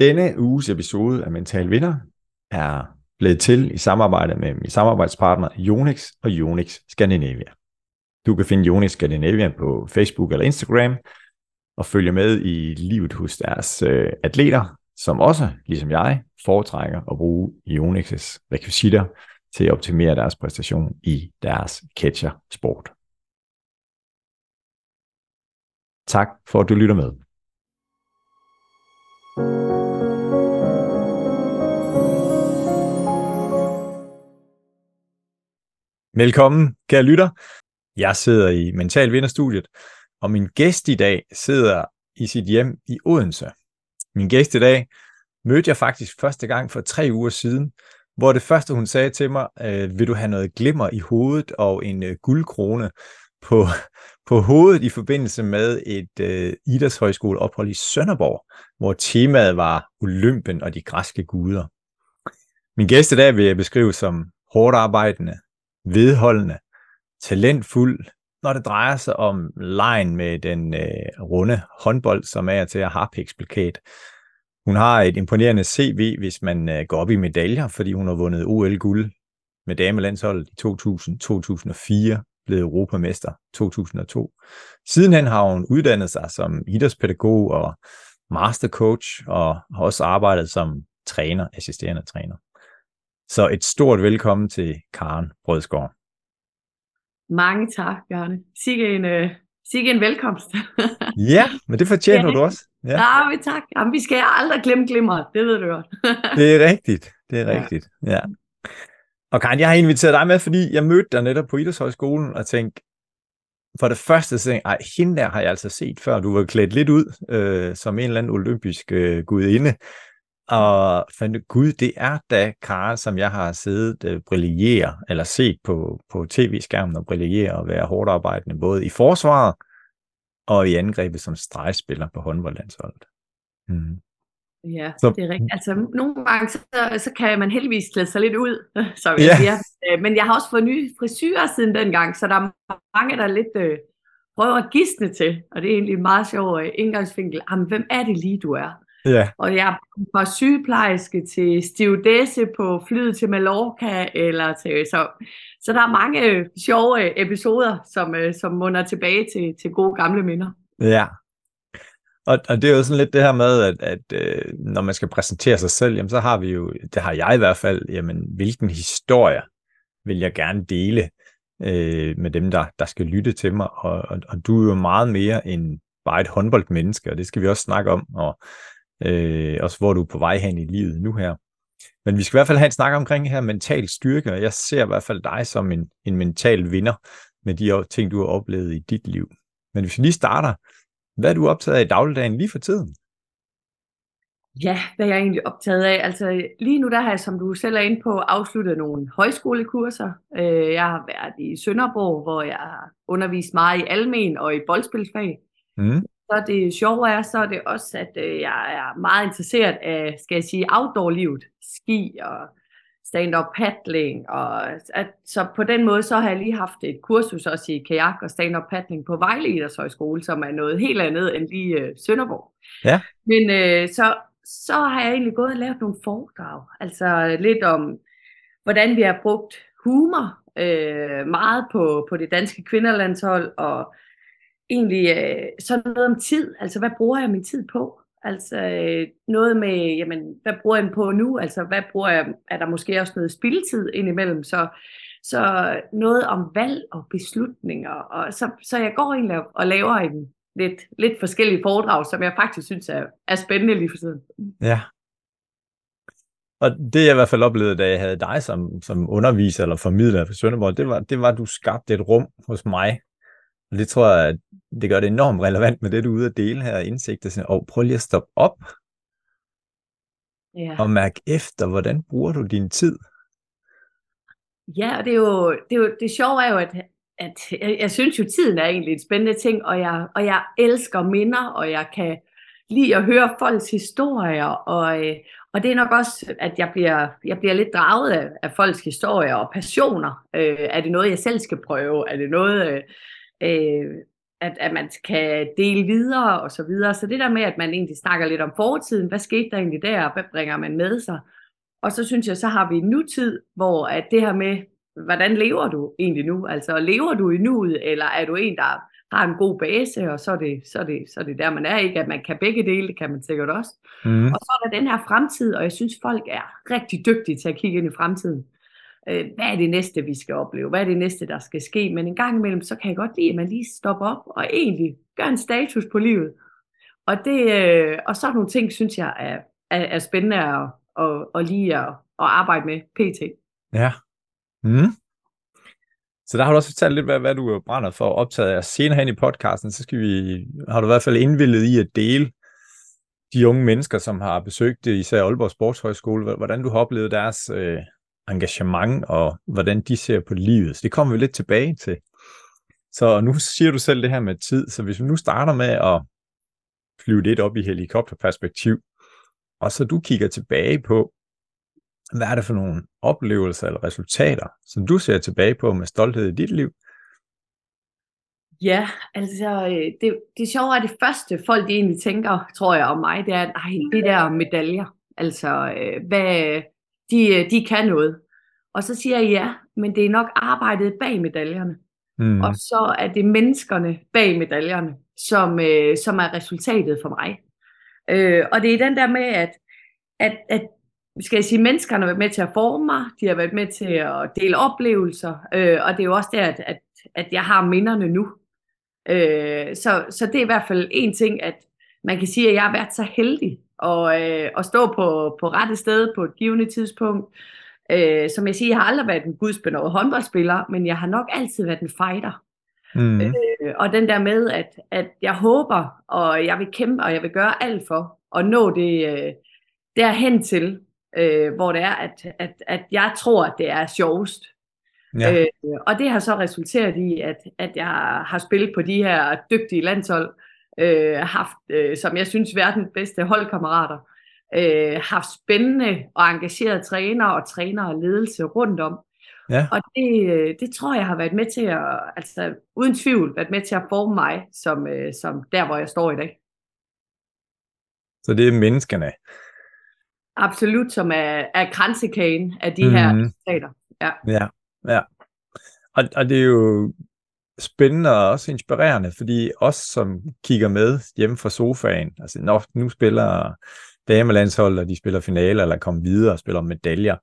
Denne uges episode af Mental Vinder er blevet til i samarbejde med min samarbejdspartner Jonix og Jonix Scandinavia. Du kan finde Jonix Scandinavia på Facebook eller Instagram og følge med i livet hos deres øh, atleter, som også, ligesom jeg, foretrækker at bruge Jonix's rekvisitter til at optimere deres præstation i deres catcher-sport. Tak for at du lytter med. Velkommen, kære lytter. Jeg sidder i Mental Vinderstudiet, og min gæst i dag sidder i sit hjem i Odense. Min gæst i dag mødte jeg faktisk første gang for tre uger siden, hvor det første, hun sagde til mig, øh, vil du have noget glimmer i hovedet og en øh, guldkrone på, på hovedet i forbindelse med et øh, idrætshøjskoleophold i Sønderborg, hvor temaet var Olympen og de græske guder. Min gæst i dag vil jeg beskrive som hårdt arbejdende, vedholdende, talentfuld, når det drejer sig om lejen med den øh, runde håndbold, som er til at harpiksplakat. Hun har et imponerende CV, hvis man øh, går op i medaljer, fordi hun har vundet OL-guld med damelandsholdet i 2000, 2004, blevet europamester 2002. Sidenhen har hun uddannet sig som idrætspædagog og mastercoach, og har også arbejdet som træner, assisterende træner. Så et stort velkommen til Karen Brødsgaard. Mange tak, Bjarne. Sikke en, øh, sikke en velkomst. ja, men det fortjener ja. du også. Ja, ja vi tak. Jamen, vi skal aldrig glemme glimmer, det ved du godt. det er rigtigt, det er rigtigt, ja. ja. Og Karen, jeg har inviteret dig med, fordi jeg mødte dig netop på Idrætshøjskolen og tænkte, for det første, så tænkte jeg, hende der har jeg altså set før, du var klædt lidt ud øh, som en eller anden olympisk øh, gudinde. Og fandt gud, det er da Karl, som jeg har siddet uh, brillere, eller set på, på tv-skærmen og brillere og være hårdt arbejdende, både i forsvaret og i angrebet som stregspiller på håndboldlandsholdet. Mm. Ja, så, det er rigtigt. Altså, nogle gange, så, så kan man heldigvis klæde sig lidt ud, som jeg ja. siger. Øh, men jeg har også fået nye frisyrer siden dengang, så der er mange, der er lidt øh, prøver at gisne til, og det er egentlig en meget sjov øh, indgangsvinkel. Jamen, hvem er det lige, du er? Ja. Og jeg er fra sygeplejerske til stewardesse på flyet til Mallorca, eller til, så, så der er mange sjove episoder, som, øh, som munder tilbage til, til gode gamle minder. Ja, og, og det er jo sådan lidt det her med, at, at øh, når man skal præsentere sig selv, jamen, så har vi jo, det har jeg i hvert fald, jamen, hvilken historie vil jeg gerne dele øh, med dem, der, der skal lytte til mig. Og, og, og du er jo meget mere end bare et håndboldmenneske, og det skal vi også snakke om. Og øh, også hvor du er på vej hen i livet nu her. Men vi skal i hvert fald have en snak omkring her mental styrke, og jeg ser i hvert fald dig som en, en mental vinder med de ting, du har oplevet i dit liv. Men hvis vi lige starter, hvad er du optaget af i dagligdagen lige for tiden? Ja, hvad er jeg egentlig optaget af? Altså lige nu der har jeg, som du selv er inde på, afsluttet nogle højskolekurser. Øh, jeg har været i Sønderborg, hvor jeg har undervist meget i almen og i boldspilsfag. Mm så det sjove er, så er det også, at øh, jeg er meget interesseret af, skal jeg sige, outdoor-livet. Ski og stand-up paddling. Og, at, så på den måde, så har jeg lige haft et kursus også i kajak og stand-up paddling på Vejle Idrætshøjskole, som er noget helt andet end lige øh, Sønderborg. Ja. Men øh, så, så har jeg egentlig gået og lavet nogle foredrag. Altså lidt om, hvordan vi har brugt humor øh, meget på, på det danske kvinderlandshold, og egentlig øh, sådan noget om tid. Altså, hvad bruger jeg min tid på? Altså øh, noget med, jamen, hvad bruger jeg på nu? Altså, hvad bruger jeg, er der måske også noget spildtid indimellem? Så, så noget om valg og beslutninger. Og så, så jeg går egentlig og laver en lidt, lidt forskellige foredrag, som jeg faktisk synes er, er spændende lige for tiden. Ja. Og det jeg i hvert fald oplevede, da jeg havde dig som, som underviser eller formidler for Sønderborg, det var, det var, at du skabte et rum hos mig, og det tror jeg, at det gør det enormt relevant med det, du er ude at dele her, indsigt, og, sådan, og prøv lige at stoppe op, ja. og mærk efter, hvordan bruger du din tid? Ja, og det er jo, det, er jo, det sjove er jo, at, at jeg, jeg synes jo, tiden er egentlig en spændende ting, og jeg, og jeg elsker minder, og jeg kan lide at høre folks historier, og, øh, og det er nok også, at jeg bliver, jeg bliver lidt draget af, af folks historier og passioner. Øh, er det noget, jeg selv skal prøve? Er det noget, øh, øh, at, at man kan dele videre og så videre? Så det der med, at man egentlig snakker lidt om fortiden, hvad skete der egentlig der, hvad bringer man med sig? Og så synes jeg, så har vi nutid, hvor at det her med, hvordan lever du egentlig nu? Altså lever du i nuet, eller er du en, der har en god base, og så er det, så er det, så er det der, man er, ikke? At man kan begge dele, det kan man sikkert også. Mm. Og så er der den her fremtid, og jeg synes, folk er rigtig dygtige til at kigge ind i fremtiden. Øh, hvad er det næste, vi skal opleve? Hvad er det næste, der skal ske? Men en gang imellem, så kan jeg godt lide, at man lige stopper op og egentlig gør en status på livet. Og, det, øh, og sådan nogle ting, synes jeg er, er, er spændende at, at, og lige at, at arbejde med pt. Ja. Mm. Så der har du også fortalt lidt, hvad, hvad du brænder for optaget af. Senere hen i podcasten, så skal vi, har du i hvert fald indvildet i at dele de unge mennesker, som har besøgt især Aalborg Sportshøjskole, hvordan du har oplevet deres øh, engagement, og hvordan de ser på livet. Så det kommer vi lidt tilbage til. Så nu siger du selv det her med tid, så hvis vi nu starter med at flyve lidt op i helikopterperspektiv, og så du kigger tilbage på, hvad er det for nogle oplevelser eller resultater, som du ser tilbage på med stolthed i dit liv? Ja, altså øh, det, det sjove er, det første folk de egentlig tænker, tror jeg om mig, det er, at det der medaljer, altså øh, hvad, de, de kan noget. Og så siger jeg ja, men det er nok arbejdet bag medaljerne. Mm. Og så er det menneskerne bag medaljerne, som, øh, som er resultatet for mig. Øh, og det er den der med, at, at, at skal jeg sige, menneskerne har været med til at forme mig, de har været med til at dele oplevelser, øh, og det er jo også der, at, at, at jeg har minderne nu. Øh, så, så det er i hvert fald en ting, at man kan sige, at jeg har været så heldig at, øh, at stå på, på rette sted på et givende tidspunkt. Øh, som jeg siger, jeg har aldrig været en gudsbenået håndboldspiller, men jeg har nok altid været en fighter. Mm. Øh, og den der med, at, at jeg håber, og jeg vil kæmpe, og jeg vil gøre alt for at nå det øh, derhen til, øh, hvor det er, at, at, at jeg tror, at det er sjovest. Ja. Øh, og det har så resulteret i, at, at jeg har spillet på de her dygtige landshold, øh, haft, øh, som jeg synes, verdens bedste holdkammerater, øh, haft spændende og engagerede trænere og trænere og ledelse rundt om. Ja. Og det, øh, det tror jeg har været med til at, altså uden tvivl, været med til at forme mig som, øh, som der, hvor jeg står i dag. Så det er menneskerne, absolut, som er, er kransekagen af de mm. her mhm. stater. Ja, ja. ja. Og, og det er jo spændende og også inspirerende, fordi os, som kigger med hjemme fra sofaen, altså når nu spiller damelandshold, og de spiller finaler, eller kommer videre og spiller medaljer,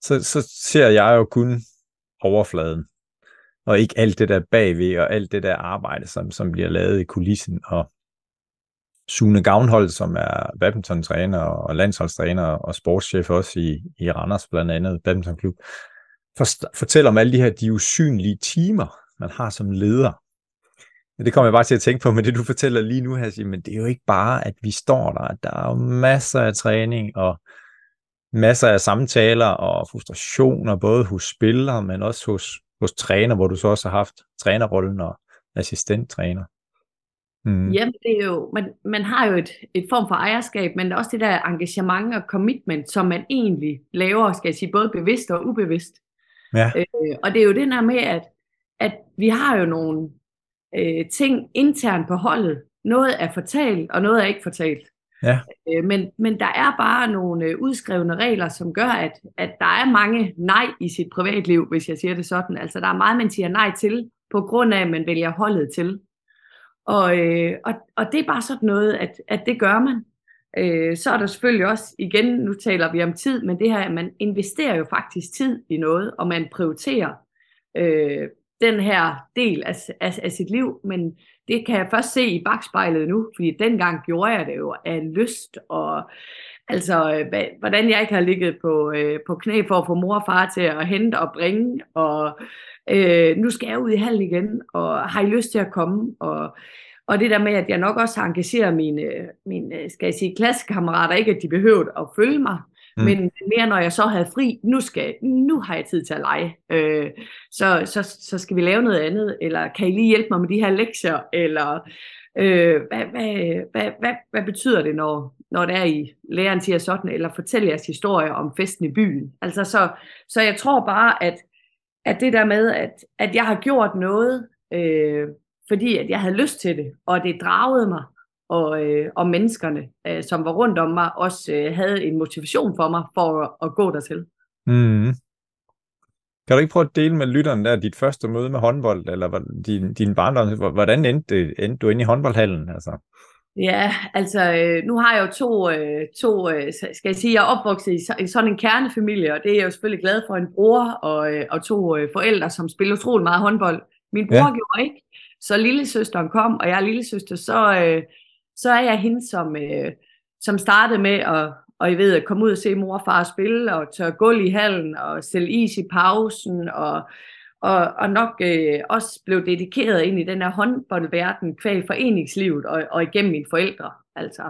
så, så ser jeg jo kun overfladen, og ikke alt det der bagved, og alt det der arbejde, som, som bliver lavet i kulissen, og Sune Gavnhold, som er badmintontræner og landsholdstræner og sportschef også i, i Randers, blandt andet badmintonklub, for, fortæller om alle de her de usynlige timer, man har som leder. Det kommer jeg bare til at tænke på med det, du fortæller lige nu her, men det er jo ikke bare, at vi står der. Der er jo masser af træning og masser af samtaler og frustrationer, både hos spillere, men også hos, hos træner, hvor du så også har haft trænerrollen og assistenttræner. Mm. Jamen, det er jo, man, man har jo et, et form for ejerskab, men også det der engagement og commitment, som man egentlig laver, skal jeg sige, både bevidst og ubevidst. Ja. Øh, og det er jo det der med, at, at vi har jo nogle øh, ting internt på holdet. Noget er fortalt, og noget er ikke fortalt. Ja. Øh, men, men der er bare nogle øh, udskrevne regler, som gør, at, at der er mange nej i sit privatliv, hvis jeg siger det sådan. Altså der er meget, man siger nej til, på grund af, at man vælger holdet til. Og, øh, og, og det er bare sådan noget, at, at det gør man. Øh, så er der selvfølgelig også, igen, nu taler vi om tid, men det her, at man investerer jo faktisk tid i noget, og man prioriterer øh, den her del af, af, af sit liv, men det kan jeg først se i bagspejlet nu, fordi dengang gjorde jeg det jo af lyst, og altså, hvordan jeg ikke har ligget på, øh, på knæ for at få mor og far til at hente og bringe, og øh, nu skal jeg ud i halv igen, og har I lyst til at komme, og og det der med, at jeg nok også har engageret mine, mine skal jeg sige, klassekammerater, ikke at de behøvede at følge mig, mm. men mere når jeg så havde fri, nu, skal, nu har jeg tid til at lege, øh, så, så, så skal vi lave noget andet, eller kan I lige hjælpe mig med de her lektier, eller Øh, hvad, hvad, hvad, hvad, hvad betyder det, når, når det er i læreren siger sådan, eller fortæl jeres historie om festen i byen? Altså, så, så jeg tror bare, at, at det der med, at, at jeg har gjort noget, øh, fordi at jeg havde lyst til det, og det dragede mig, og, øh, og menneskerne, øh, som var rundt om mig, også øh, havde en motivation for mig for at, at gå dertil. Mm. Kan du ikke prøve at dele med lytteren der dit første møde med håndbold, eller din, din barndom, hvordan endte, endte du ind i håndboldhallen? Altså? Ja, altså øh, nu har jeg jo to, øh, to øh, skal jeg sige, jeg er opvokset i, i sådan en kernefamilie, og det er jeg jo selvfølgelig glad for, en bror og, øh, og to øh, forældre, som spiller utrolig meget håndbold. Min bror ja. gjorde ikke, så lillesøsteren kom, og jeg er lillesøster, så, øh, så er jeg hende, som, øh, som startede med at, og I ved, at komme ud og se mor og far spille, og tørre gulv i hallen, og sælge is i pausen, og, og, og nok øh, også blev dedikeret ind i den her håndboldverden kvæg foreningslivet, og, og igennem mine forældre. Altså.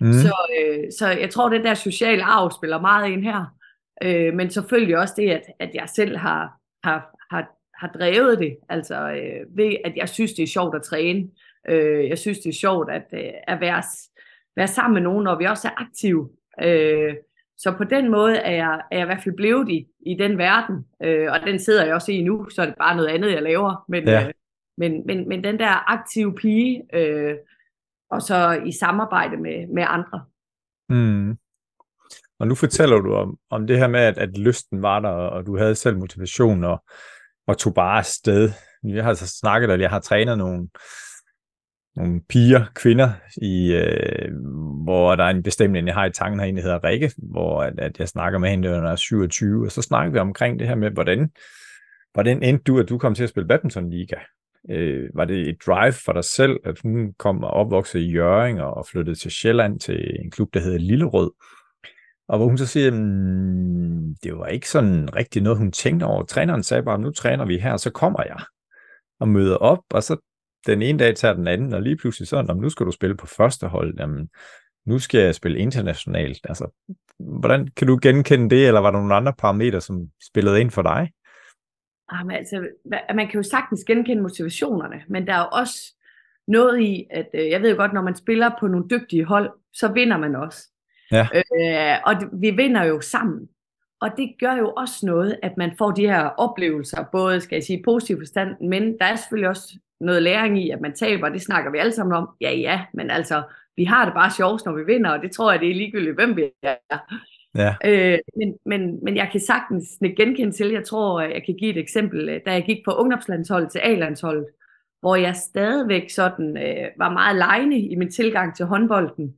Mm. Så, øh, så jeg tror, det der sociale arv spiller meget ind her. Øh, men selvfølgelig også det, at, at jeg selv har, har, har, har drevet det, altså øh, ved, at jeg synes, det er sjovt at træne. Øh, jeg synes, det er sjovt at, øh, at være, være sammen med nogen, når vi også er aktive. Øh, så på den måde er jeg, er jeg i hvert fald blevet i, i den verden, øh, og den sidder jeg også i nu, så er det bare noget andet, jeg laver. Men, ja. øh, men, men, men den der aktive pige, øh, og så i samarbejde med, med andre. Mm. Og nu fortæller du om, om det her med, at, at lysten var der, og du havde selv motivation, og, og tog bare afsted. Jeg har så snakket, at jeg har trænet nogle, nogle piger, kvinder, i, øh, hvor der er en bestemt en, jeg har i tanken herinde, en, der hedder Rikke, hvor at, at jeg snakker med hende, når jeg er 27, og så snakker vi omkring det her med, hvordan, hvordan endte du, at du kom til at spille badmintonliga? Øh, var det et drive for dig selv, at hun kom og opvoksede i Jøring og flyttede til Sjælland til en klub, der hedder Lillerød? Og hvor hun så siger, mmm, det var ikke sådan rigtig noget, hun tænkte over. Træneren sagde bare, nu træner vi her, og så kommer jeg og møder op, og så den ene dag tager den anden, og lige pludselig så, nu skal du spille på første hold, jamen, nu skal jeg spille internationalt. Altså, hvordan kan du genkende det, eller var der nogle andre parametre, som spillede ind for dig? Jamen, altså, man kan jo sagtens genkende motivationerne, men der er jo også noget i, at øh, jeg ved jo godt, når man spiller på nogle dygtige hold, så vinder man også. Ja. Øh, og vi vinder jo sammen. Og det gør jo også noget, at man får de her oplevelser, både skal jeg sige positiv forstand, men der er selvfølgelig også noget læring i, at man taber, det snakker vi alle sammen om. Ja, ja, men altså, vi har det bare sjovt, når vi vinder, og det tror jeg, det er ligegyldigt, hvem vi er. Ja. Øh, men, men, men jeg kan sagtens genkende til, jeg tror, jeg kan give et eksempel, da jeg gik på ungdomslandsholdet til A-landsholdet, hvor jeg stadigvæk sådan øh, var meget lejende i min tilgang til håndbolden.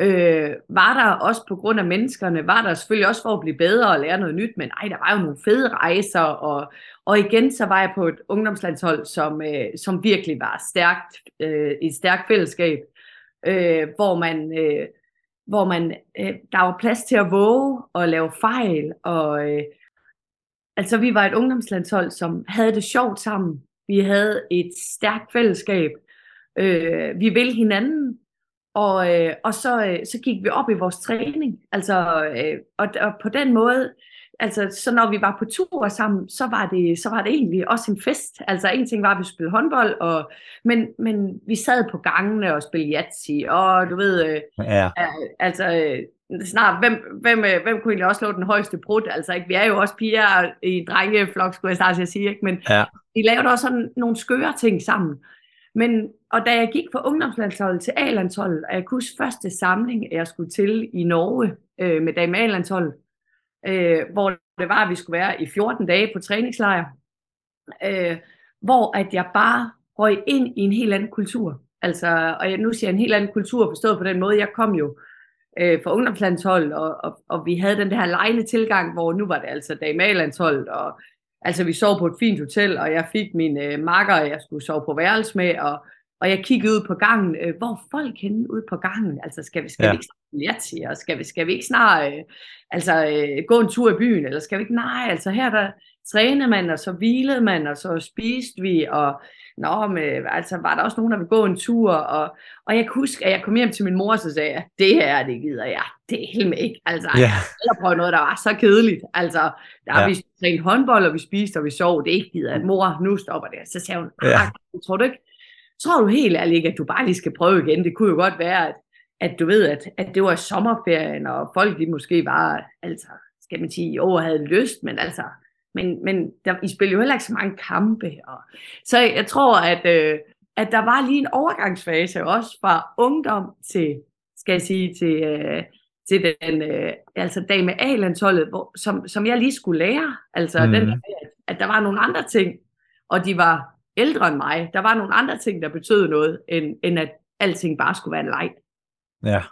Øh, var der også på grund af menneskerne, var der selvfølgelig også for at blive bedre og lære noget nyt, men ej, der var jo nogle fede rejser, og, og igen så var jeg på et ungdomslandshold, som, øh, som virkelig var stærkt, øh, et stærkt fællesskab, øh, hvor man, øh, hvor man øh, der var plads til at våge og lave fejl, og øh, altså vi var et ungdomslandshold, som havde det sjovt sammen, vi havde et stærkt fællesskab, øh, vi vil hinanden, og, øh, og så, øh, så gik vi op i vores træning. Altså, øh, og, og på den måde, altså, så når vi var på tur sammen, så var det, så var det egentlig også en fest. Altså en ting var, at vi spillede håndbold, og, men, men vi sad på gangene og spillede jatsi, og du ved, øh, ja. øh, altså øh, snart, hvem, hvem, øh, hvem kunne egentlig også slå den højeste brud? Altså, ikke? vi er jo også piger i en drengeflok, skulle jeg starte til at sige, ikke? men ja. vi lavede også sådan nogle skøre ting sammen. Men, og da jeg gik fra ungdomslandsholdet til A-landsholdet, og jeg kunne huske første samling, jeg skulle til i Norge øh, med dame A-landsholdet, øh, hvor det var, at vi skulle være i 14 dage på træningslejr, øh, hvor at jeg bare røg ind i en helt anden kultur. Altså, og jeg nu siger en helt anden kultur, forstået på den måde, jeg kom jo øh, fra ungdomslandshold, og, og, og vi havde den der lejende tilgang, hvor nu var det altså dame A-landsholdet, og Altså, vi sov på et fint hotel, og jeg fik min øh, makker, jeg skulle sove på værelse med, og, og jeg kiggede ud på gangen. Øh, hvor er folk henne ude på gangen? Altså, skal vi, skal ja. vi ikke snart til, og skal vi, skal vi ikke snart øh, altså, øh, gå en tur i byen, eller skal vi ikke? Nej, altså her der trænede man, og så hvilede man, og så spiste vi, og Nå, men, altså, var der også nogen, der ville gå en tur? Og, og jeg kan huske, at jeg kom hjem til min mor, og så sagde jeg, det her, det gider jeg. Det er helt ikke. Altså, yeah. jeg prøvede noget, der var så kedeligt. Altså, der har ja. vi trænet håndbold, og vi spiste, og vi sov. Det ikke gider at mor, nu stopper det. Så sagde hun, ah, yeah. tror du ikke? tror du helt ærligt ikke, at du bare lige skal prøve igen? Det kunne jo godt være, at, at du ved, at, at det var sommerferien, og folk de måske bare, altså, skal man sige, over havde lyst, men altså, men, men der, I spiller jo heller ikke så mange kampe. Og, så jeg tror, at, øh, at der var lige en overgangsfase også fra ungdom til, skal jeg sige, til, øh, til den, øh, altså dag med A-landsholdet, hvor, som, som jeg lige skulle lære. Altså mm. den, at, at der var nogle andre ting, og de var ældre end mig. Der var nogle andre ting, der betød noget, end, end at alting bare skulle være en leg. Ja.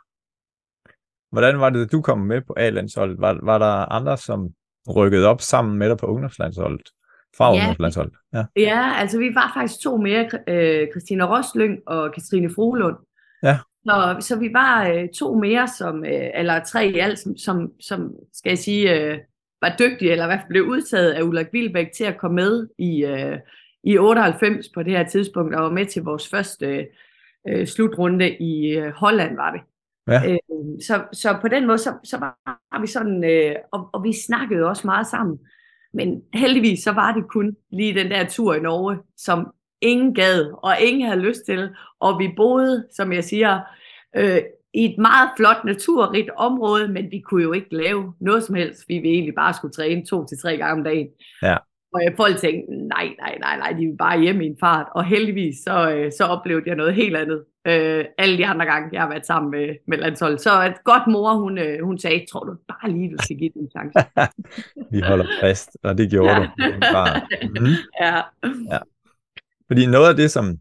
Hvordan var det, du kom med på A-landsholdet? Var, var der andre, som rykkede op sammen med dig på ungdomslandsholdet? Fra ja. ungdomslandsholdet? Ja. ja, altså vi var faktisk to mere, øh, Christina Roslyng og Katrine Frohlund. Ja. Så, så vi var øh, to mere, som, øh, eller tre i alt, som, som, som skal jeg sige, øh, var dygtige, eller i hvert fald blev udtaget af Ulrik Vilbæk til at komme med i, øh, i 98 på det her tidspunkt, og var med til vores første øh, slutrunde i øh, Holland, var det. Ja. Øh, så, så på den måde, så, så var vi sådan, øh, og, og vi snakkede også meget sammen. Men heldigvis, så var det kun lige den der tur i Norge, som ingen gad, og ingen havde lyst til. Og vi boede, som jeg siger, øh, i et meget flot naturrigt område, men vi kunne jo ikke lave noget som helst, vi ville egentlig bare skulle træne to til tre gange om dagen. Ja. Og jeg folk tænkte, nej, nej, nej, nej, de vil bare hjem i en fart. Og heldigvis, så, øh, så oplevede jeg noget helt andet. Øh, alle de andre gange, jeg har været sammen med, med landshold. Så et godt mor, hun, øh, hun sagde, tror du bare lige, du skal give den en chance. Vi holder fast, og det gjorde ja. du. Bare. Mm. ja. ja. Fordi noget af det, som,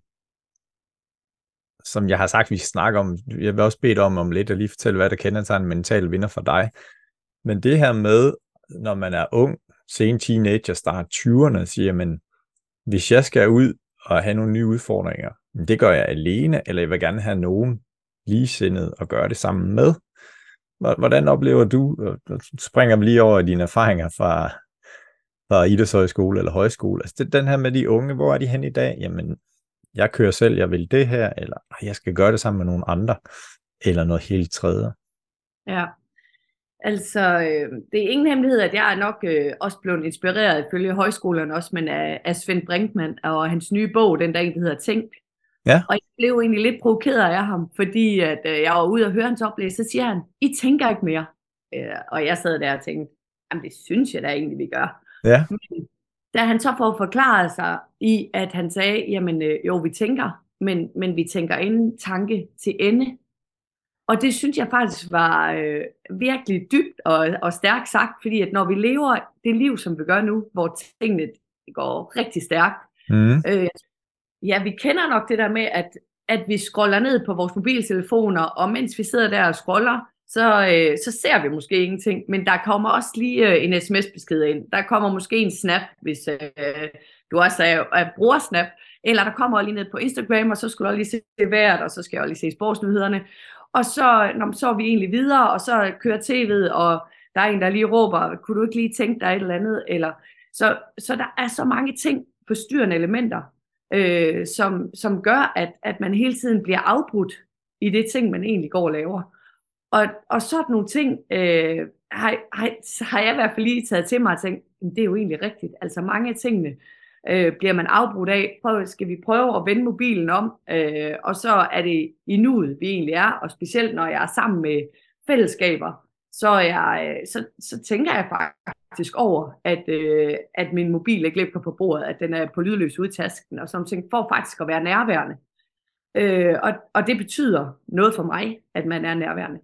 som jeg har sagt, vi snakker om, jeg vil også bede om om lidt at lige fortælle, hvad der kendetegner en mental vinder for dig. Men det her med, når man er ung, sen teenager, start 20'erne, siger, men hvis jeg skal ud og have nogle nye udfordringer, det gør jeg alene, eller jeg vil gerne have nogen ligesindet at gøre det sammen med. Hvordan oplever du, springer vi lige over dine erfaringer fra, fra idrætshøjskole eller højskole, altså det, den her med de unge, hvor er de hen i dag? Jamen, jeg kører selv, jeg vil det her, eller jeg skal gøre det sammen med nogle andre, eller noget helt tredje. Ja, altså øh, det er ingen hemmelighed, at jeg er nok øh, også blevet inspireret ifølge højskolerne også, men af, af Svend Brinkmann og hans nye bog, den der egentlig hedder Tænk. Ja. Og jeg blev egentlig lidt provokeret af ham, fordi at, øh, jeg var ude og høre hans oplæg, så siger han, I tænker ikke mere. Øh, og jeg sad der og tænkte, jamen det synes jeg da egentlig, vi gør. Ja. Men, da han så får forklaret sig i, at han sagde, jamen øh, jo, vi tænker, men, men vi tænker inden tanke til ende. Og det synes jeg faktisk var øh, virkelig dybt og, og stærkt sagt, fordi at når vi lever det liv, som vi gør nu, hvor tingene går rigtig stærkt, mm. øh, ja, vi kender nok det der med, at, at vi scroller ned på vores mobiltelefoner, og mens vi sidder der og scroller, så, øh, så ser vi måske ingenting, men der kommer også lige øh, en sms-besked ind. Der kommer måske en snap, hvis øh, du også er, er bruger snap, eller der kommer lige ned på Instagram, og så skulle du lige se vejret, og så skal jeg lige se sportsnyhederne. Og så, når, så er vi egentlig videre, og så kører tv'et, og der er en, der lige råber, kunne du ikke lige tænke dig et eller andet? Eller, så, så der er så mange ting, forstyrrende elementer, øh, som, som gør, at, at man hele tiden bliver afbrudt i det ting, man egentlig går og laver. Og, og sådan nogle ting øh, har, har, har jeg i hvert fald lige taget til mig og tænkt, det er jo egentlig rigtigt. Altså mange af tingene øh, bliver man afbrudt af. Prøv, skal vi prøve at vende mobilen om? Øh, og så er det i nuet, vi egentlig er. Og specielt når jeg er sammen med fællesskaber, så, jeg, øh, så, så tænker jeg faktisk over, at, øh, at min mobil ikke ligger på bordet, at den er på lydløs ude i tasken, og sådan ting, for faktisk at være nærværende. Øh, og, og det betyder noget for mig, at man er nærværende.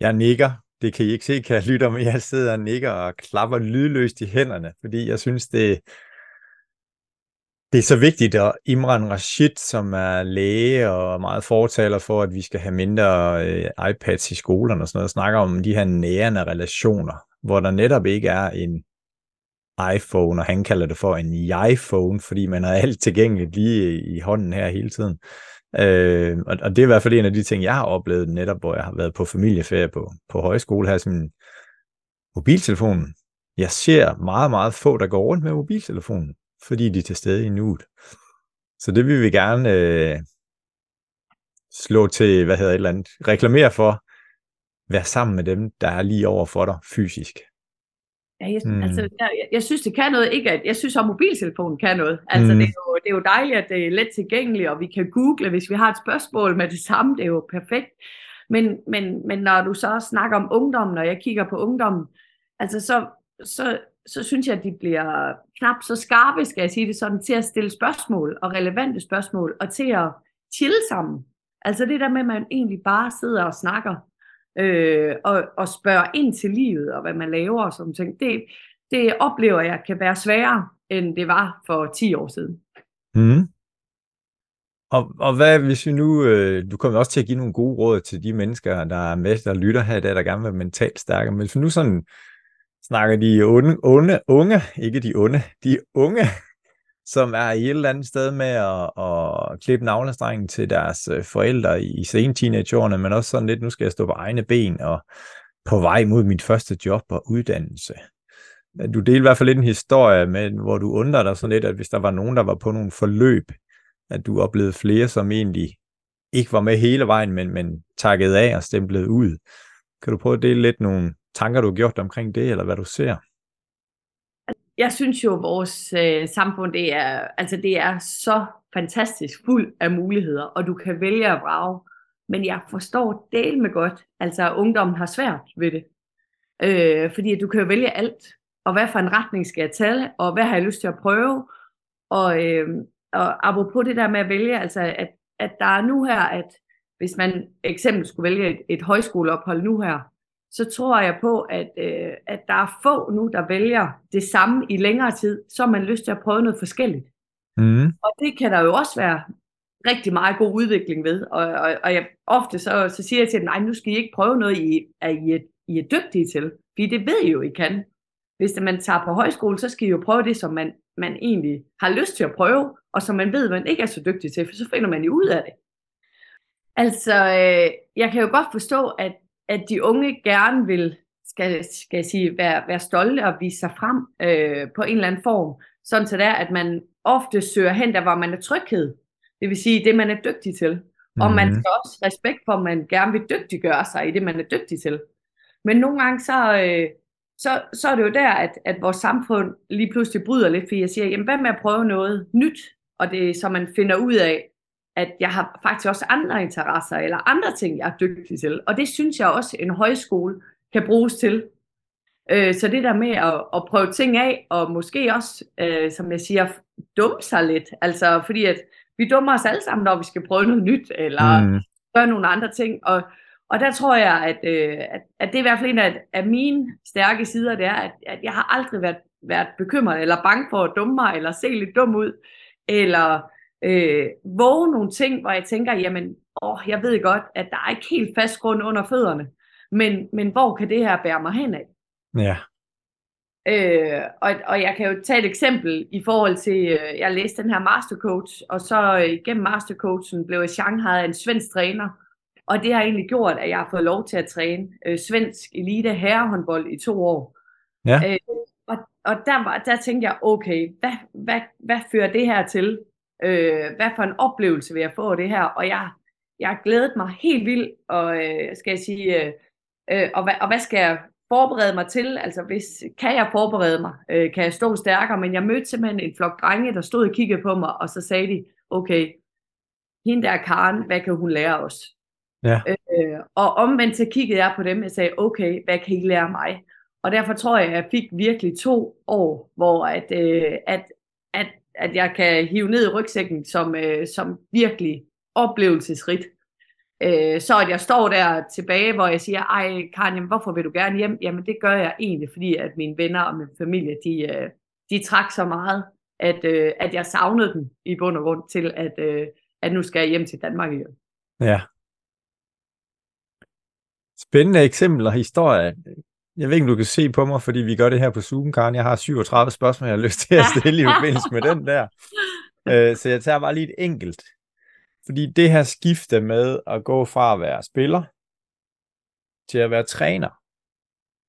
Jeg nikker. Det kan I ikke se, kan jeg lytte, om. jeg sidder og nikker og klapper lydløst i hænderne, fordi jeg synes, det, det er så vigtigt, at Imran Rashid, som er læge og meget fortaler for, at vi skal have mindre øh, iPads i skolerne og sådan noget, snakker om de her nærende relationer, hvor der netop ikke er en iPhone, og han kalder det for en iPhone, fordi man har alt tilgængeligt lige i hånden her hele tiden. Øh, og, og det er i hvert fald en af de ting, jeg har oplevet netop, hvor jeg har været på familieferie på, på højskole her, som mobiltelefonen. Jeg ser meget, meget få, der går rundt med mobiltelefonen, fordi de er til stede i nuet. Så det vil vi gerne øh, slå til, hvad hedder et eller andet, reklamere for, være sammen med dem, der er lige over for dig fysisk. Ja, jeg, mm. altså, jeg, jeg synes, det kan noget. Ikke at, jeg synes, at mobiltelefonen kan noget. Altså, mm. det, er jo, det er jo dejligt, at det er let tilgængeligt, og vi kan google, hvis vi har et spørgsmål med det samme. Det er jo perfekt. Men, men, men når du så snakker om ungdommen, når jeg kigger på ungdommen, altså så, så, så synes jeg, at de bliver knap så skarpe, skal jeg sige det sådan, til at stille spørgsmål og relevante spørgsmål, og til at chille sammen. Altså det der med, at man egentlig bare sidder og snakker, øh, og, og spørger ind til livet, og hvad man laver og sådan ting, det, det oplever jeg kan være sværere, end det var for 10 år siden. Mm. Og, og hvad hvis vi nu, øh, du kommer også til at give nogle gode råd til de mennesker, der er med, der lytter her i dag, der gerne vil være mentalt stærke, men hvis vi nu sådan snakker de unge, unge, unge, ikke de onde, de unge, som er i et eller andet sted med at, at klippe navlestrengen til deres øh, forældre i sene teenageårene, men også sådan lidt, nu skal jeg stå på egne ben og på vej mod mit første job og uddannelse. Du delte i hvert fald lidt en historie, med, hvor du undrer dig sådan lidt, at hvis der var nogen, der var på nogle forløb, at du oplevede flere, som egentlig ikke var med hele vejen, men, men takket af og stemplede ud. Kan du prøve at dele lidt nogle tanker, du har gjort omkring det, eller hvad du ser? Jeg synes jo, at vores øh, samfund det er, altså det er så fantastisk fuld af muligheder, og du kan vælge at brage. Men jeg forstår del med godt, altså at ungdommen har svært ved det. Øh, fordi du kan jo vælge alt, og hvad for en retning skal jeg tage, og hvad har jeg lyst til at prøve. Og, øh, og apropos det der med at vælge, altså at, at der er nu her, at hvis man eksempel skulle vælge et, et højskoleophold nu her, så tror jeg på, at, øh, at der er få nu, der vælger det samme i længere tid, så har man lyst til at prøve noget forskelligt. Mm. Og det kan der jo også være rigtig meget god udvikling ved. Og, og, og jeg, ofte så, så siger jeg til dem, nej, nu skal I ikke prøve noget, I, at I, er, I er dygtige til. Fordi det ved I jo, I kan. Hvis man tager på højskole, så skal I jo prøve det, som man, man egentlig har lyst til at prøve, og som man ved, man ikke er så dygtig til, for så finder man jo ud af det. Altså, øh, jeg kan jo godt forstå, at at de unge gerne vil skal, skal jeg sige, være, være stolte og vise sig frem øh, på en eller anden form. Sådan så der, at man ofte søger hen der, hvor man er tryghed. Det vil sige, det man er dygtig til. Mm-hmm. Og man mhm. skal også respekt for, at man gerne vil dygtiggøre sig i det, man er dygtig til. Men nogle gange så, øh, så, så er det jo der, at, at vores samfund lige pludselig bryder lidt, fordi jeg siger, jamen hvad med at prøve noget nyt? Og det så man finder ud af, at jeg har faktisk også andre interesser, eller andre ting, jeg er dygtig til. Og det synes jeg også, en højskole kan bruges til. Øh, så det der med at, at prøve ting af, og måske også, øh, som jeg siger, dumme sig lidt. Altså fordi at vi dummer os alle sammen, når vi skal prøve noget nyt, eller mm. gøre nogle andre ting. Og, og der tror jeg, at, øh, at, at det er i hvert fald en af, af mine stærke sider, det er, at, at jeg har aldrig været, været bekymret, eller bange for at dumme mig, eller se lidt dum ud, eller øh, våge nogle ting, hvor jeg tænker, jamen, åh, jeg ved godt, at der er ikke helt fast grund under fødderne, men, men hvor kan det her bære mig hen af? Ja. Øh, og, og jeg kan jo tage et eksempel i forhold til, øh, jeg læste den her mastercoach, og så øh, igennem mastercoachen blev jeg Shanghai en svensk træner, og det har egentlig gjort, at jeg har fået lov til at træne øh, svensk elite herrehåndbold i to år. Ja. Øh, og og der, var, der tænkte jeg, okay, hvad, hvad, hvad fører det her til? Øh, hvad for en oplevelse vil jeg få af det her, og jeg, jeg har glædet mig helt vildt, og øh, skal jeg sige, øh, øh, og, hvad, og hvad skal jeg forberede mig til, altså hvis, kan jeg forberede mig, øh, kan jeg stå stærkere, men jeg mødte simpelthen en flok drenge, der stod og kiggede på mig, og så sagde de, okay, hende der Karen, hvad kan hun lære os? Ja. Øh, og omvendt så kiggede jeg på dem, og sagde, okay, hvad kan I lære mig? Og derfor tror jeg, at jeg fik virkelig to år, hvor at, øh, at, at jeg kan hive ned i rygsækken som, øh, som virkelig oplevelsesrigt. Øh, så at jeg står der tilbage, hvor jeg siger, ej Karin, hvorfor vil du gerne hjem? Jamen det gør jeg egentlig, fordi at mine venner og min familie, de, øh, de trak så meget, at, øh, at jeg savnede dem i bund og grund til, at, øh, at nu skal jeg hjem til Danmark igen. Ja. Spændende eksempler og historier. Jeg ved ikke, om du kan se på mig, fordi vi gør det her på Zoom, Karen. Jeg har 37 spørgsmål, jeg har lyst til at stille i forbindelse med den der. Øh, så jeg tager bare lige et enkelt. Fordi det her skifte med at gå fra at være spiller til at være træner,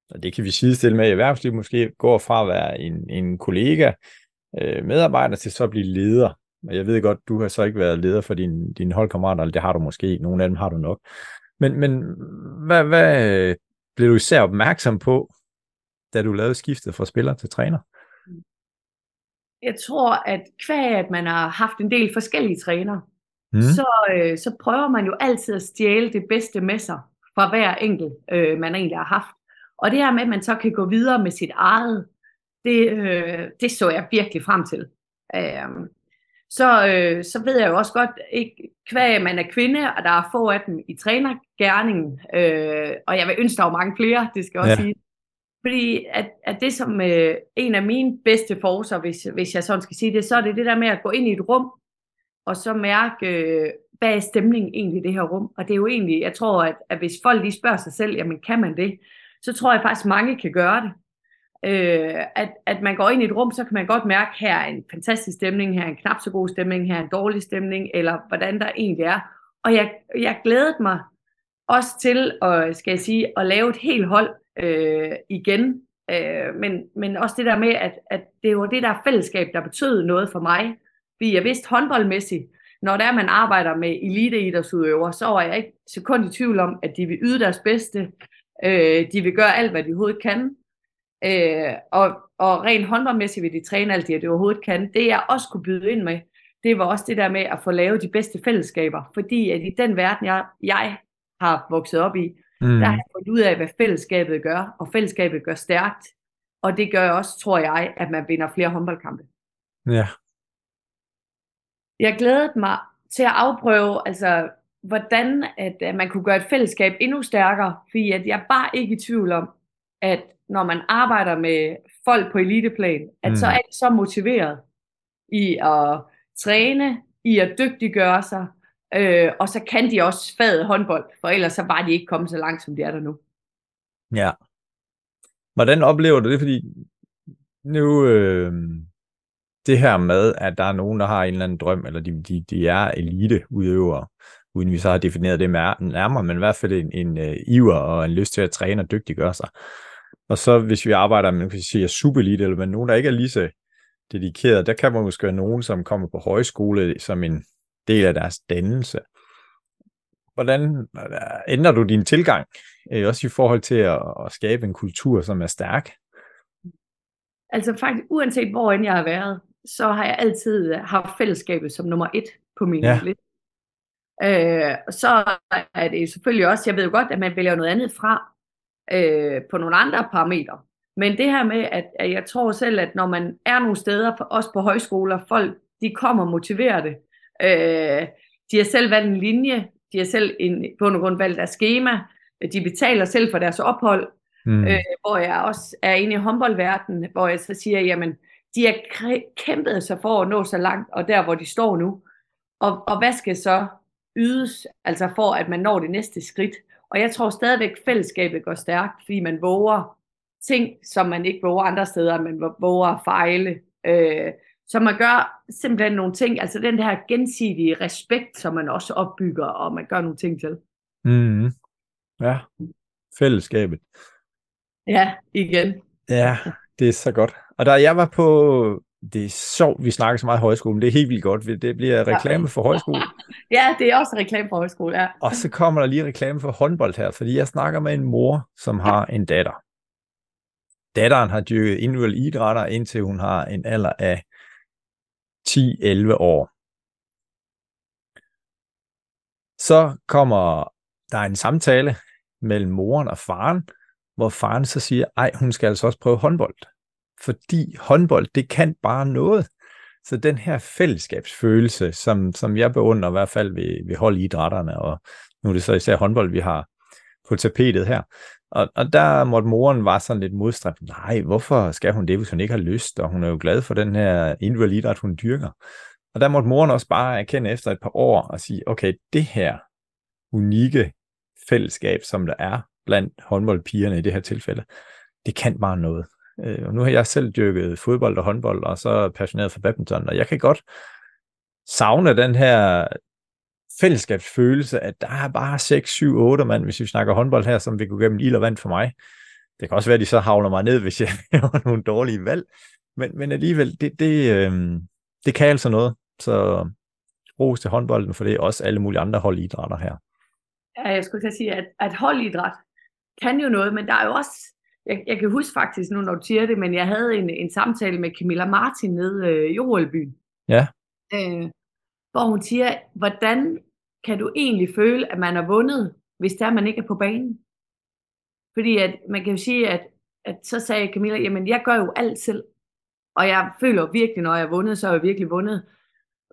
og det kan vi sidestille med i erhvervslivet, måske går fra at være en, en kollega, øh, medarbejder, til så at blive leder. Og jeg ved godt, du har så ikke været leder for dine din holdkammerater, eller det har du måske nogle af dem har du nok. Men, men hvad, hvad blev du især opmærksom på, da du lavede skiftet fra spiller til træner? Jeg tror, at kvæg, at man har haft en del forskellige trænere, mm. så, øh, så prøver man jo altid at stjæle det bedste med sig fra hver enkelt, øh, man egentlig har haft. Og det her med, at man så kan gå videre med sit eget, det, øh, det så jeg virkelig frem til. Øh, så, øh, så ved jeg jo også godt, ikke, hvad man er kvinde, og der er få af dem i trænergærningen, øh, og jeg vil ønske, der var mange flere, det skal jeg også ja. sige. Fordi at, at det som øh, en af mine bedste forser, hvis, hvis jeg sådan skal sige det, så er det det der med at gå ind i et rum, og så mærke, øh, hvad er stemningen egentlig i det her rum. Og det er jo egentlig, jeg tror, at, at hvis folk lige spørger sig selv, jamen kan man det? Så tror jeg faktisk, mange kan gøre det. Øh, at, at man går ind i et rum, så kan man godt mærke, her er en fantastisk stemning, her er en knap så god stemning, her er en dårlig stemning, eller hvordan der egentlig er. Og jeg, jeg glædede mig også til, at, skal jeg sige, at lave et helt hold øh, igen. Øh, men, men også det der med, at, at det var det der fællesskab, der betød noget for mig. Fordi jeg vidste håndboldmæssigt, når der man arbejder med eliteidrætsudøvere, så er jeg ikke sekund i tvivl om, at de vil yde deres bedste. Øh, de vil gøre alt, hvad de overhovedet kan. Øh, og, og rent håndboldmæssigt vil de træne alt det, de overhovedet kan. Det jeg også kunne byde ind med, det var også det der med at få lavet de bedste fællesskaber. Fordi at i den verden, jeg, jeg har vokset op i, mm. der har jeg fundet ud af, hvad fællesskabet gør, og fællesskabet gør stærkt. Og det gør også, tror jeg, at man vinder flere håndboldkampe. Ja. Jeg glædede mig til at afprøve, altså, hvordan at, at man kunne gøre et fællesskab endnu stærkere, fordi at jeg bare ikke i tvivl om, at når man arbejder med folk på eliteplan, at mm. så er de så motiveret i at træne, i at dygtiggøre sig, øh, og så kan de også fadet håndbold, for ellers så var de ikke kommet så langt, som de er der nu. Ja. Hvordan oplever du det? Fordi nu, øh, det her med, at der er nogen, der har en eller anden drøm, eller de, de, de er eliteudøvere, uden vi så har defineret det nærmere, men i hvert fald en, en uh, iver og en lyst til at træne og dygtiggøre sig. Og så hvis vi arbejder med, kan sige, superelite, eller med nogen, der ikke er lige så dedikeret, der kan man måske være nogen, som kommer på højskole som en del af deres dannelse. Hvordan øh, ændrer du din tilgang, øh, også i forhold til at, at skabe en kultur, som er stærk? Altså faktisk, uanset hvor end jeg har været, så har jeg altid haft fællesskabet som nummer et på min ja. liste. Øh, så er det selvfølgelig også, jeg ved jo godt, at man vælger noget andet fra, øh, på nogle andre parametre. Men det her med, at, at jeg tror selv, at når man er nogle steder, også på højskoler, folk de kommer motiveret. Øh, de har selv valgt en linje, de har selv en, på en grund valgt deres schema, de betaler selv for deres ophold, mm. øh, hvor jeg også er inde i håndboldverdenen, hvor jeg så siger, jamen, de har kæmpet sig for at nå så langt, og der hvor de står nu. Og, og hvad skal så ydes, altså for at man når det næste skridt? Og jeg tror stadigvæk, fællesskabet går stærkt, fordi man våger ting, som man ikke våger andre steder, man våger at fejle. Øh, så man gør simpelthen nogle ting, altså den her gensidige respekt, som man også opbygger, og man gør nogle ting til. Mm. Ja, fællesskabet. Ja, igen. Ja, det er så godt. Og da jeg var på det er sjovt, vi snakker så meget højskole, det er helt vildt godt. Det bliver reklame for højskole. Ja, det er også reklame for højskole, ja. Og så kommer der lige reklame for håndbold her, fordi jeg snakker med en mor, som har en datter. Datteren har dyrket individuelle idrætter, indtil hun har en alder af 10-11 år. Så kommer der en samtale mellem moren og faren, hvor faren så siger, ej, hun skal altså også prøve håndbold fordi håndbold, det kan bare noget. Så den her fællesskabsfølelse, som, som jeg beundrer i hvert fald ved, ved holdidrætterne, og nu er det så især håndbold, vi har på tapetet her. Og, og der måtte moren var sådan lidt modstræbt. Nej, hvorfor skal hun det, hvis hun ikke har lyst? Og hun er jo glad for den her individuelle idræt, hun dyrker. Og der måtte moren også bare erkende efter et par år og sige, okay, det her unikke fællesskab, som der er blandt håndboldpigerne i det her tilfælde, det kan bare noget. Øh, og nu har jeg selv dyrket fodbold og håndbold, og så er passioneret for badminton, og jeg kan godt savne den her fællesskabsfølelse, at der er bare 6, 7, 8 mand, hvis vi snakker håndbold her, som vil gå gennem ild og vand for mig. Det kan også være, at de så havner mig ned, hvis jeg har nogle dårlige valg. Men, men alligevel, det, det, øh, det kan altså noget. Så ros til håndbolden, for det er også alle mulige andre holdidrætter her. Ja, jeg skulle så sige, at, at holdidræt kan jo noget, men der er jo også jeg, jeg kan huske faktisk nu, når du siger det, men jeg havde en, en samtale med Camilla Martin nede øh, i Jorølbyen. Ja. Øh, hvor hun siger, hvordan kan du egentlig føle, at man har vundet, hvis der man ikke er på banen? Fordi at, man kan jo sige, at, at så sagde Camilla, jamen jeg gør jo alt selv. Og jeg føler virkelig, når jeg har vundet, så har jeg virkelig vundet.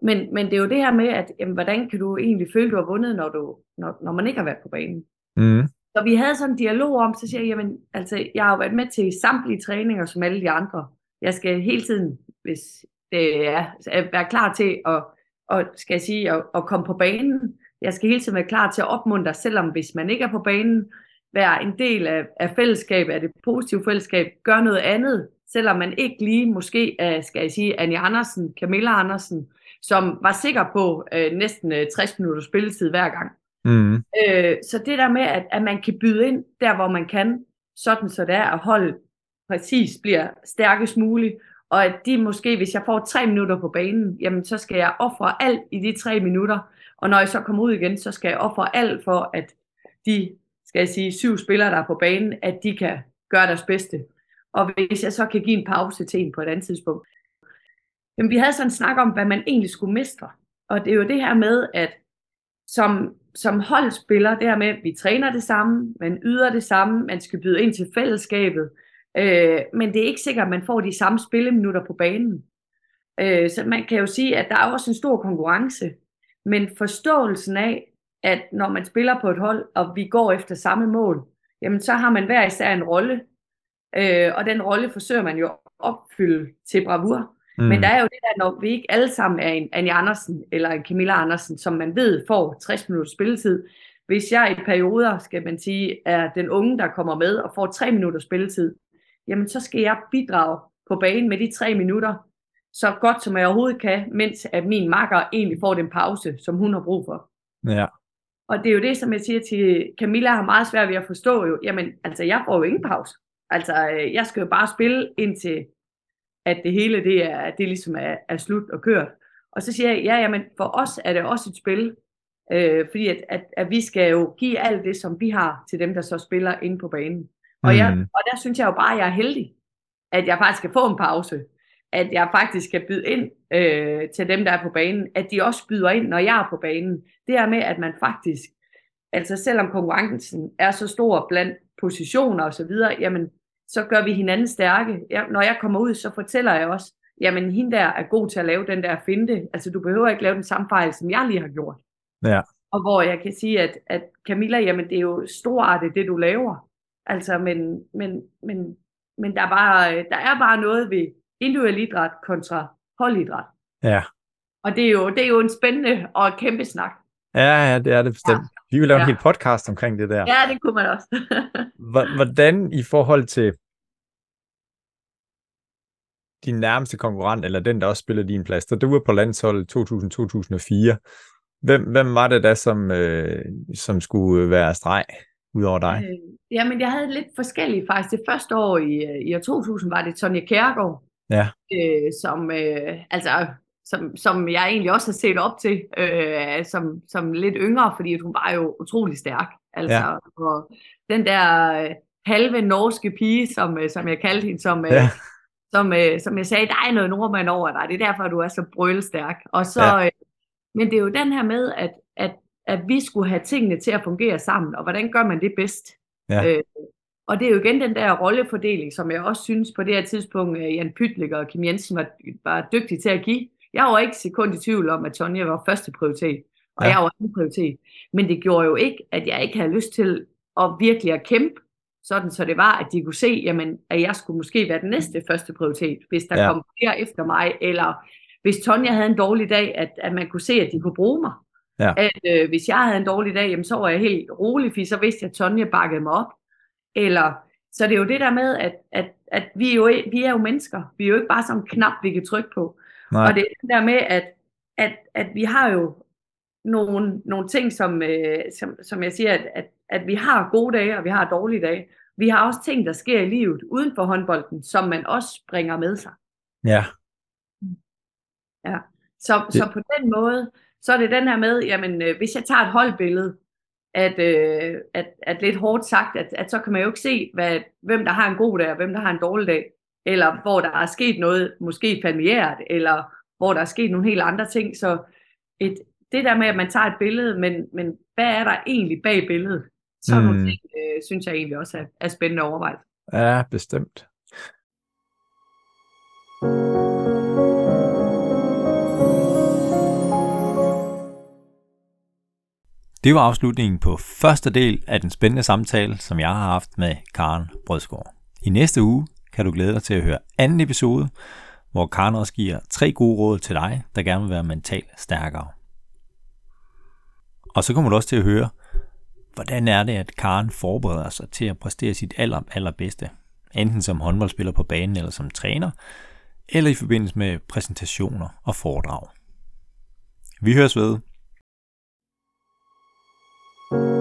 Men, men det er jo det her med, at jamen, hvordan kan du egentlig føle, at du har vundet, når, du, når, når man ikke har været på banen? Mm. Så vi havde sådan en dialog om, så siger jeg, jamen, altså, jeg har jo været med til samtlige træninger, som alle de andre. Jeg skal hele tiden, hvis det er, være klar til at, og, skal jeg sige, at, at komme på banen. Jeg skal hele tiden være klar til at opmuntre, selvom hvis man ikke er på banen, være en del af, af fællesskabet, af det positive fællesskab, gør noget andet, selvom man ikke lige måske er, skal jeg sige, Anja Andersen, Camilla Andersen, som var sikker på øh, næsten øh, 60 minutter spilletid hver gang. Mm. Øh, så det der med, at, at man kan byde ind der, hvor man kan, sådan så det er, at holdet præcis bliver stærkest muligt, og at de måske, hvis jeg får tre minutter på banen, jamen så skal jeg ofre alt i de tre minutter, og når jeg så kommer ud igen, så skal jeg ofre alt for, at de, skal jeg sige, syv spillere, der er på banen, at de kan gøre deres bedste. Og hvis jeg så kan give en pause til en på et andet tidspunkt. Jamen, vi havde sådan en snak om, hvad man egentlig skulle mestre. Og det er jo det her med, at som, som holdspiller, det her med, at vi træner det samme, man yder det samme, man skal byde ind til fællesskabet, øh, men det er ikke sikkert, at man får de samme spilleminutter på banen. Øh, så man kan jo sige, at der er også en stor konkurrence, men forståelsen af, at når man spiller på et hold, og vi går efter samme mål, jamen så har man hver især en rolle, øh, og den rolle forsøger man jo at opfylde til bravur. Mm. Men der er jo det der, når vi ikke alle sammen er en Anja Andersen eller en Camilla Andersen, som man ved får 60 minutter spilletid. Hvis jeg i perioder, skal man sige, er den unge, der kommer med og får 3 minutter spilletid, jamen så skal jeg bidrage på banen med de 3 minutter, så godt som jeg overhovedet kan, mens at min makker egentlig får den pause, som hun har brug for. Ja. Og det er jo det, som jeg siger til Camilla, har meget svært ved at forstå jo, jamen altså jeg får jo ingen pause. Altså øh, jeg skal jo bare spille indtil at det hele det er, det ligesom er, er slut og kørt. Og så siger jeg, ja, jamen for os er det også et spil, øh, fordi at, at, at vi skal jo give alt det, som vi har til dem, der så spiller inde på banen. Og, jeg, Mm. og der synes jeg jo bare, at jeg er heldig, at jeg faktisk kan få en pause. At jeg faktisk kan byde ind øh, til dem, der er på banen. At de også byder ind, når jeg er på banen. Det er med, at man faktisk, altså selvom konkurrencen er så stor blandt positioner og så videre, jamen så gør vi hinanden stærke. Jeg, når jeg kommer ud, så fortæller jeg også, jamen hende der er god til at lave den der finte. Altså du behøver ikke lave den samme fejl, som jeg lige har gjort. Ja. Og hvor jeg kan sige, at, at Camilla, jamen det er jo storartet, det du laver. Altså, men, men, men, men der, er bare, der er bare noget ved individuel idræt kontra holdidræt. Ja. Og det er jo, det er jo en spændende og kæmpe snak. Ja, ja, det er det bestemt. Vi vil lave Ja. en hel podcast omkring det der. Ja, det kunne man også. Hvor- Hvordan i forhold til din nærmeste konkurrent, eller den, der også spiller din plads, da du var på landsholdet 2000-2004, hvem, hvem var det da, som, øh, som skulle være streg ud over dig? Øh, Jamen, jeg havde lidt forskellige faktisk. Det første år i, øh, i år 2000 var det Tonja Kjærgaard, Ja. øh, som, øh, altså, som, som jeg egentlig også har set op til øh, som, som lidt yngre, fordi hun var jo utrolig stærk. Altså, Ja. og den der øh, halve norske pige, som, øh, som jeg kaldte hende, som, øh, Ja. som, øh, som jeg sagde, der er noget nordmand over dig, det er derfor, du er så brølstærk. Og så, Ja. øh, men det er jo den her med, at, at, at vi skulle have tingene til at fungere sammen, og hvordan gør man det bedst? Ja. Øh, og det er jo igen den der rollefordeling, som jeg også synes på det her tidspunkt, Jan Pytlik og Kim Jensen var, var dygtige til at give. Jeg var ikke sekund i tvivl om, at Tonja var første prioritet, og Ja. jeg var anden prioritet. Men det gjorde jo ikke, at jeg ikke havde lyst til at virkelig at kæmpe, sådan så det var, at de kunne se, jamen, at jeg skulle måske være den næste første prioritet, hvis der ja. kom flere efter mig, eller hvis Tonja havde en dårlig dag, at, at man kunne se, at de kunne bruge mig. Ja. At øh, hvis jeg havde en dårlig dag, jamen, så var jeg helt rolig, fordi så vidste jeg, at Tonja bakkede mig op. Eller, så det er jo det der med, at, at, at vi, er jo, vi er jo mennesker. Vi er jo ikke bare sådan en knap, vi kan trykke på. Nej. Og det er der med, at, at, at vi har jo nogle, nogle ting, som, øh, som, som jeg siger, at, at, at vi har gode dage, og vi har dårlige dage. Vi har også ting, der sker i livet uden for håndbolden, som man også bringer med sig. Ja. Ja. Så, Det- så på den måde, så er det den her med, jamen øh, hvis jeg tager et holdbillede, at, øh, at, at lidt hårdt sagt, at, at så kan man jo ikke se, hvad, hvem der har en god dag, og hvem der har en dårlig dag, eller hvor der er sket noget, måske familiært, eller hvor der er sket nogle helt andre ting. Så et, det der med, at man tager et billede, men, men hvad er der egentlig bag billedet? Så mm. nogle ting, øh, synes jeg egentlig også er, er spændende at overveje. Ja, bestemt. Det var afslutningen på første del af den spændende samtale, som jeg har haft med Karen Brødsgaard. I næste uge kan du glæde dig til at høre anden episode, hvor Karen også giver tre gode råd til dig, der gerne vil være mentalt stærkere. Og så kommer du også til at høre, hvordan er det, at Karen forbereder sig til at præstere sit aller, allerbedste, enten som håndboldspiller på banen eller som træner, eller i forbindelse med præsentationer og foredrag. Vi høres ved. thank you